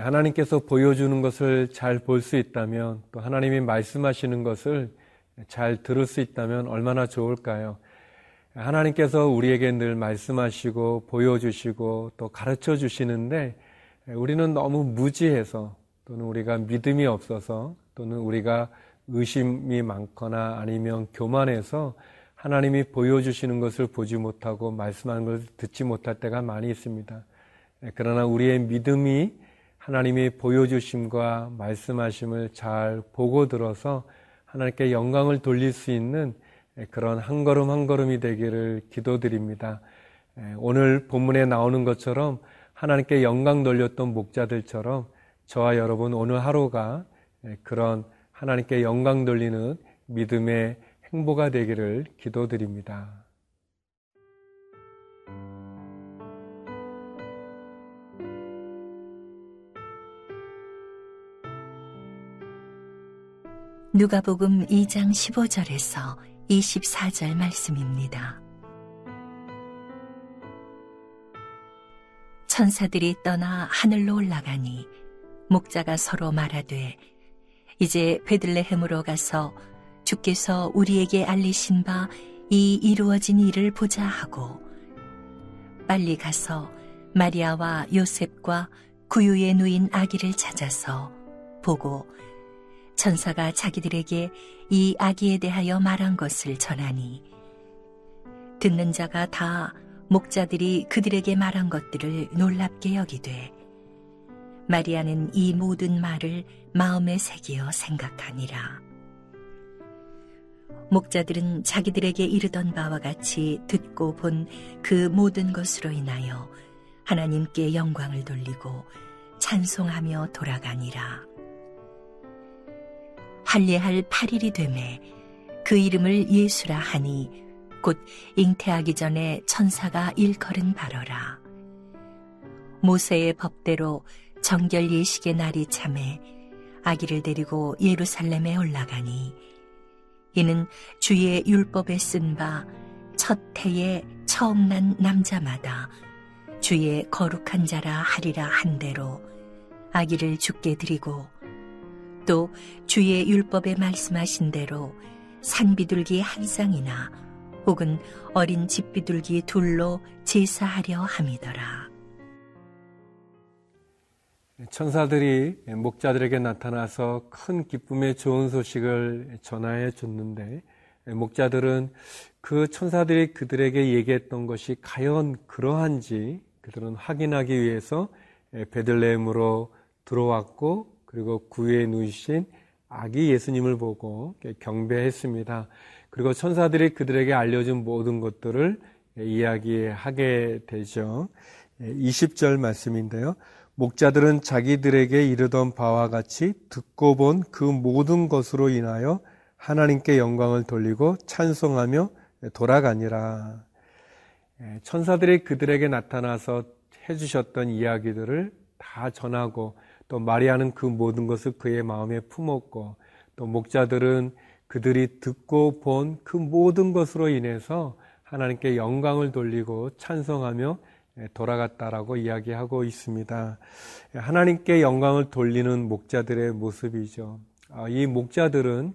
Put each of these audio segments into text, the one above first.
하나님께서 보여주는 것을 잘 볼 수 있다면 또 하나님이 말씀하시는 것을 잘 들을 수 있다면 얼마나 좋을까요? 하나님께서 우리에게 늘 말씀하시고 보여주시고 또 가르쳐 주시는데 우리는 너무 무지해서 또는 우리가 믿음이 없어서 또는 우리가 의심이 많거나 아니면 교만해서 하나님이 보여주시는 것을 보지 못하고 말씀하는 것을 듣지 못할 때가 많이 있습니다. 그러나 우리의 믿음이 하나님이 보여주심과 말씀하심을 잘 보고 들어서 하나님께 영광을 돌릴 수 있는 그런 한 걸음 한 걸음이 되기를 기도드립니다. 오늘 본문에 나오는 것처럼 하나님께 영광 돌렸던 목자들처럼 저와 여러분 오늘 하루가 그런 하나님께 영광 돌리는 믿음의 행보가 되기를 기도드립니다. 누가복음 2장 15절에서 24절 말씀입니다. 천사들이 떠나 하늘로 올라가니 목자가 서로 말하되 이제 베들레헴으로 가서 주께서 우리에게 알리신 바 이 이루어진 일을 보자 하고 빨리 가서 마리아와 요셉과 구유에 누인 아기를 찾아서 보고 천사가 자기들에게 이 아기에 대하여 말한 것을 전하니 듣는 자가 다 목자들이 그들에게 말한 것들을 놀랍게 여기되 마리아는 이 모든 말을 마음에 새기어 생각하니라. 목자들은 자기들에게 이르던 바와 같이 듣고 본 그 모든 것으로 인하여 하나님께 영광을 돌리고 찬송하며 돌아가니라. 할례할 8일이 되매 그 이름을 예수라 하니 곧 잉태하기 전에 천사가 일컬은 바로라. 모세의 법대로 정결 예식의 날이 참해 아기를 데리고 예루살렘에 올라가니 이는 주의 율법에 쓴 바 첫 해에 처음 난 남자마다 주의 거룩한 자라 하리라 한 대로 아기를 죽게 드리고 또 주의 율법에 말씀하신 대로 산비둘기 한 쌍이나 혹은 어린 집비둘기 둘로 제사하려 함이더라. 천사들이 목자들에게 나타나서 큰 기쁨의 좋은 소식을 전하여 줬는데 목자들은 그 천사들이 그들에게 얘기했던 것이 과연 그러한지 그들은 확인하기 위해서 베들레헴으로 들어왔고 그리고 구에 누이신 아기 예수님을 보고 경배했습니다. 그리고 천사들이 그들에게 알려준 모든 것들을 이야기하게 되죠. 20절 말씀인데요. 목자들은 자기들에게 이르던 바와 같이 듣고 본 그 모든 것으로 인하여 하나님께 영광을 돌리고 찬송하며 돌아가니라. 예, 천사들이 그들에게 나타나서 해주셨던 이야기들을 다 전하고 또 마리아는 그 모든 것을 그의 마음에 품었고 또 목자들은 그들이 듣고 본 그 모든 것으로 인해서 하나님께 영광을 돌리고 찬송하며 예, 돌아갔다라고 이야기하고 있습니다. 하나님께 영광을 돌리는 목자들의 모습이죠. 아, 이 목자들은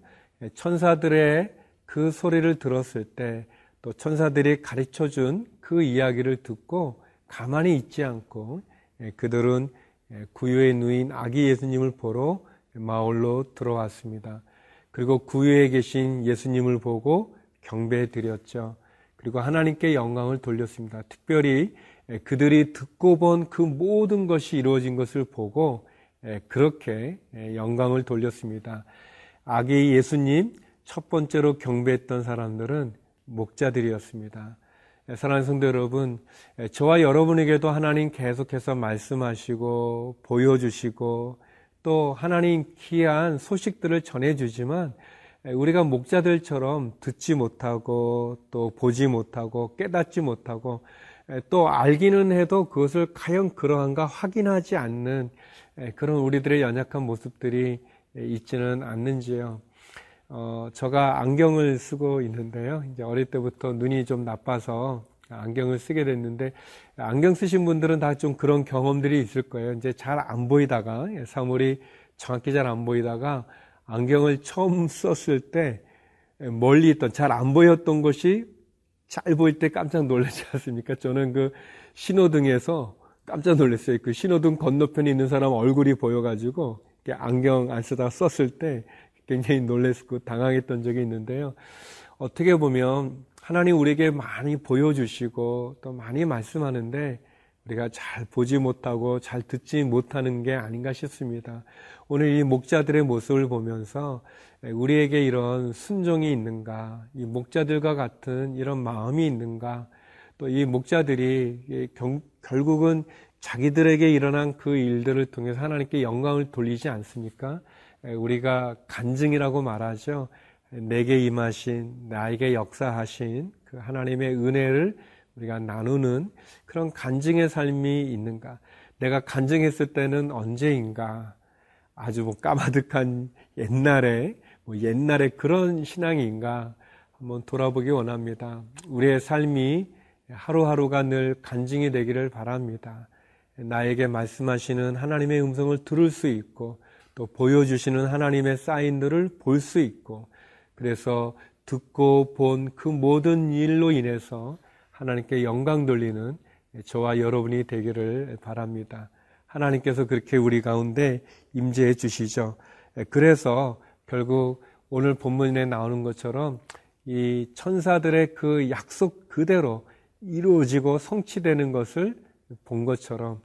천사들의 그 소리를 들었을 때 또 천사들이 가르쳐 준 그 이야기를 듣고 가만히 있지 않고 예, 그들은 예, 구유에 누인 아기 예수님을 보러 마을로 들어왔습니다. 그리고 구유에 계신 예수님을 보고 경배해 드렸죠. 그리고 하나님께 영광을 돌렸습니다. 특별히 예, 그들이 듣고 본 그 모든 것이 이루어진 것을 보고 예, 그렇게 예, 영광을 돌렸습니다. 아기 예수님 첫 번째로 경배했던 사람들은 목자들이었습니다. 사랑하는 성도 여러분, 저와 여러분에게도 하나님 계속해서 말씀하시고 보여주시고 또 하나님 귀한 소식들을 전해주지만 우리가 목자들처럼 듣지 못하고 또 보지 못하고 깨닫지 못하고 또 알기는 해도 그것을 과연 그러한가 확인하지 않는 그런 우리들의 연약한 모습들이 있지는 않는지요. 어, 제가 안경을 쓰고 있는데요. 이제 어릴 때부터 눈이 좀 나빠서 안경을 쓰게 됐는데 안경 쓰신 분들은 다 좀 그런 경험들이 있을 거예요. 이제 잘 안 보이다가 사물이 정확히 잘 안 보이다가 안경을 처음 썼을 때 멀리 있던 잘 안 보였던 것이 잘 보일 때 깜짝 놀라지 않습니까? 저는 그 신호등에서 깜짝 놀랐어요. 그 신호등 건너편에 있는 사람 얼굴이 보여가지고 안경 안 쓰다가 썼을 때 굉장히 놀랬고 당황했던 적이 있는데요. 어떻게 보면 하나님 우리에게 많이 보여주시고 또 많이 말씀하는데 우리가 잘 보지 못하고 잘 듣지 못하는 게 아닌가 싶습니다. 오늘 이 목자들의 모습을 보면서 우리에게 이런 순종이 있는가, 이 목자들과 같은 이런 마음이 있는가, 또 이 목자들이 결국은 자기들에게 일어난 그 일들을 통해서 하나님께 영광을 돌리지 않습니까? 우리가 간증이라고 말하죠. 내게 임하신, 나에게 역사하신 그 하나님의 은혜를 우리가 나누는 그런 간증의 삶이 있는가? 내가 간증했을 때는 언제인가? 아주 뭐 까마득한 옛날에, 뭐 옛날에 그런 신앙인가? 한번 돌아보기 원합니다. 우리의 삶이 하루하루가 늘 간증이 되기를 바랍니다. 나에게 말씀하시는 하나님의 음성을 들을 수 있고, 또 보여주시는 하나님의 사인들을 볼 수 있고, 그래서 듣고 본 그 모든 일로 인해서 하나님께 영광 돌리는 저와 여러분이 되기를 바랍니다. 하나님께서 그렇게 우리 가운데 임재해 주시죠. 그래서 결국 오늘 본문에 나오는 것처럼 이 천사들의 그 약속 그대로 이루어지고 성취되는 것을 본 것처럼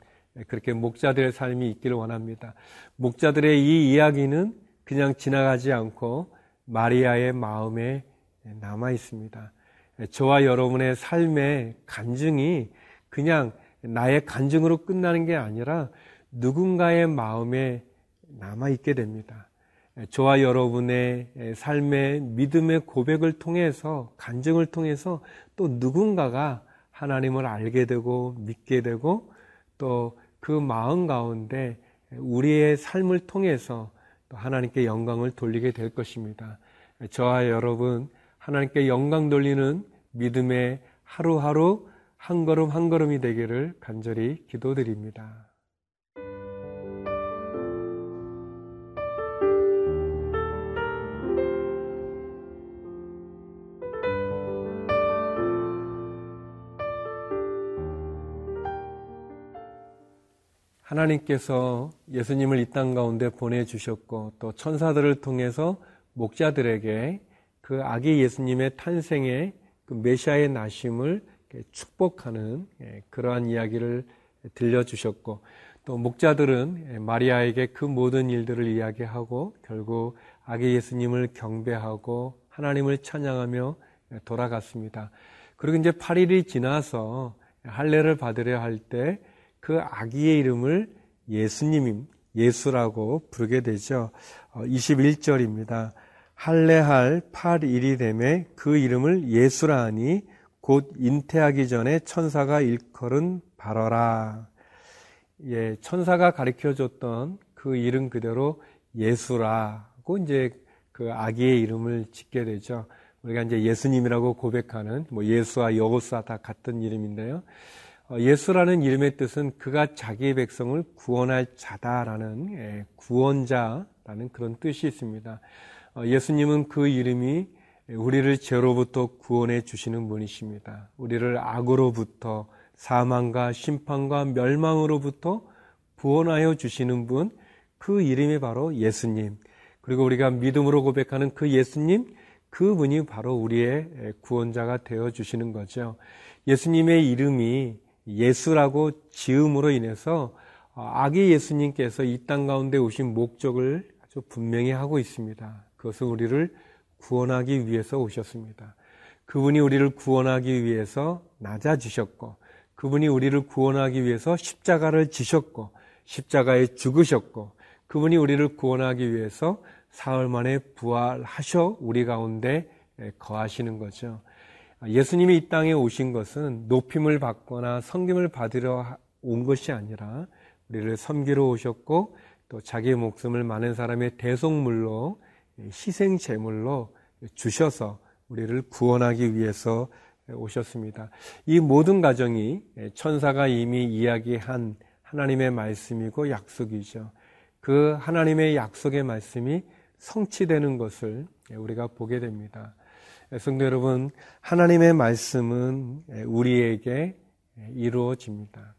그렇게 목자들의 삶이 있기를 원합니다. 목자들의 이 이야기는 그냥 지나가지 않고 마리아의 마음에 남아 있습니다. 저와 여러분의 삶의 간증이 그냥 나의 간증으로 끝나는 게 아니라 누군가의 마음에 남아 있게 됩니다. 저와 여러분의 삶의 믿음의 고백을 통해서, 간증을 통해서 또 누군가가 하나님을 알게 되고 믿게 되고 또 그 마음 가운데 우리의 삶을 통해서 또 하나님께 영광을 돌리게 될 것입니다. 저와 여러분, 하나님께 영광 돌리는 믿음의 하루하루 한 걸음 한 걸음이 되기를 간절히 기도드립니다. 하나님께서 예수님을 이 땅 가운데 보내주셨고 또 천사들을 통해서 목자들에게 그 아기 예수님의 탄생의 그 메시아의 나심을 축복하는 예, 그러한 이야기를 들려주셨고 또 목자들은 예, 마리아에게 그 모든 일들을 이야기하고 결국 아기 예수님을 경배하고 하나님을 찬양하며 예, 돌아갔습니다. 그리고 이제 8일이 지나서 할례를 받으려 할 때 그 아기의 이름을 예수님, 예수라고 부르게 되죠. 21절입니다. 어, 할례할 8일이 되매 그 이름을 예수라 하니 곧 잉태하기 전에 천사가 일컬은 바러라. 예, 천사가 가르쳐 줬던 그 이름 그대로 예수라고 이제 그 아기의 이름을 짓게 되죠. 우리가 이제 예수님이라고 고백하는 뭐 예수와 여호수와 다 같은 이름인데요. 어, 예수라는 이름의 뜻은 그가 자기의 백성을 구원할 자다라는 예, 구원자라는 그런 뜻이 있습니다. 어, 예수님은 그 이름이 우리를 죄로부터 구원해 주시는 분이십니다. 우리를 악으로부터 사망과 심판과 멸망으로부터 구원하여 주시는 분, 그 이름이 바로 예수님. 그리고 우리가 믿음으로 고백하는 그 예수님, 그 분이 바로 우리의 구원자가 되어 주시는 거죠. 예수님의 이름이 예수라고 지음으로 인해서 아기 예수님께서 이 땅 가운데 오신 목적을 아주 분명히 하고 있습니다. 그것은 우리를 구원하기 위해서 오셨습니다. 그분이 우리를 구원하기 위해서 낮아지셨고, 그분이 우리를 구원하기 위해서 십자가를 지셨고, 십자가에 죽으셨고, 그분이 우리를 구원하기 위해서 사흘 만에 부활하셔 우리 가운데 거하시는 거죠. 예수님이 이 땅에 오신 것은 높임을 받거나 섬김을 받으러 온 것이 아니라 우리를 섬기러 오셨고 또 자기의 목숨을 많은 사람의 대속물로 희생 제물로 주셔서 우리를 구원하기 위해서 오셨습니다. 이 모든 과정이 천사가 이미 이야기한 하나님의 말씀이고 약속이죠. 그 하나님의 약속의 말씀이 성취되는 것을 우리가 보게 됩니다. 성도 여러분, 하나님의 말씀은 우리에게 이루어집니다.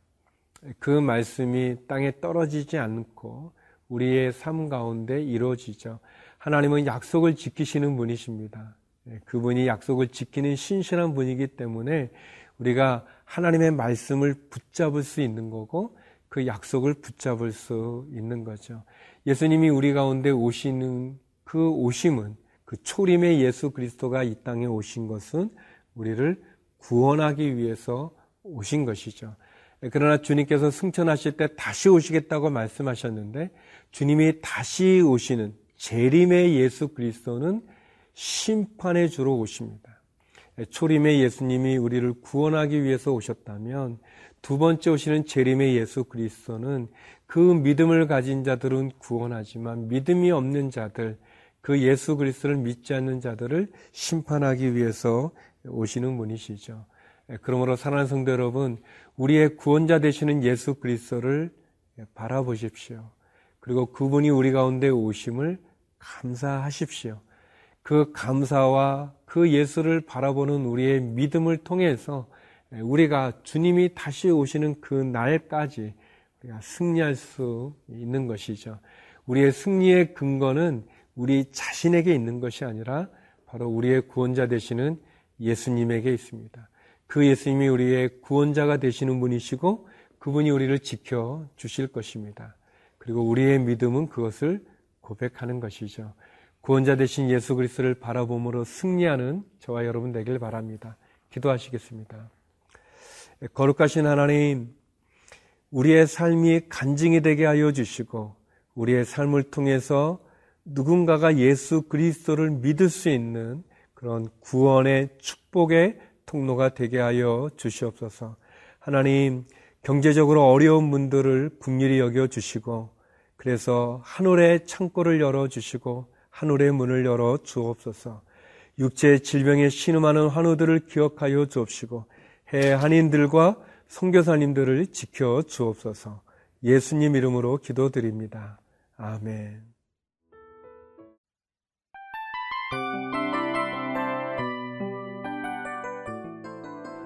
그 말씀이 땅에 떨어지지 않고 우리의 삶 가운데 이루어지죠. 하나님은 약속을 지키시는 분이십니다. 그분이 약속을 지키는 신실한 분이기 때문에 우리가 하나님의 말씀을 붙잡을 수 있는 거고 그 약속을 붙잡을 수 있는 거죠. 예수님이 우리 가운데 오시는 그 오심은 그 초림의 예수 그리스도가 이 땅에 오신 것은 우리를 구원하기 위해서 오신 것이죠. 그러나 주님께서 승천하실 때 다시 오시겠다고 말씀하셨는데 주님이 다시 오시는 재림의 예수 그리스도는 심판의 주로 오십니다. 초림의 예수님이 우리를 구원하기 위해서 오셨다면 두 번째 오시는 재림의 예수 그리스도는 그 믿음을 가진 자들은 구원하지만 믿음이 없는 자들, 그 예수 그리스도를 믿지 않는 자들을 심판하기 위해서 오시는 분이시죠. 그러므로 사랑하는 성도 여러분, 우리의 구원자 되시는 예수 그리스도를 바라보십시오. 그리고 그분이 우리 가운데 오심을 감사하십시오. 그 감사와 그 예수를 바라보는 우리의 믿음을 통해서 우리가 주님이 다시 오시는 그 날까지 우리가 승리할 수 있는 것이죠. 우리의 승리의 근거는 우리 자신에게 있는 것이 아니라 바로 우리의 구원자 되시는 예수님에게 있습니다. 그 예수님이 우리의 구원자가 되시는 분이시고 그분이 우리를 지켜 주실 것입니다. 그리고 우리의 믿음은 그것을 고백하는 것이죠. 구원자 되신 예수 그리스도를 바라봄으로 승리하는 저와 여러분 되길 바랍니다. 기도하시겠습니다. 거룩하신 하나님, 우리의 삶이 간증이 되게 하여 주시고 우리의 삶을 통해서 누군가가 예수 그리스도를 믿을 수 있는 그런 구원의 축복의 통로가 되게 하여 주시옵소서. 하나님, 경제적으로 어려운 분들을 국률이 여겨 주시고 그래서 하늘의 창고를 열어 주시고 하늘의 문을 열어 주옵소서. 육체 질병에 신음하는 환우들을 기억하여 주옵시고 해 한인들과 선교사님들을 지켜 주옵소서. 예수님 이름으로 기도드립니다. 아멘.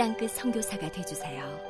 땅끝 성교사가 되주세요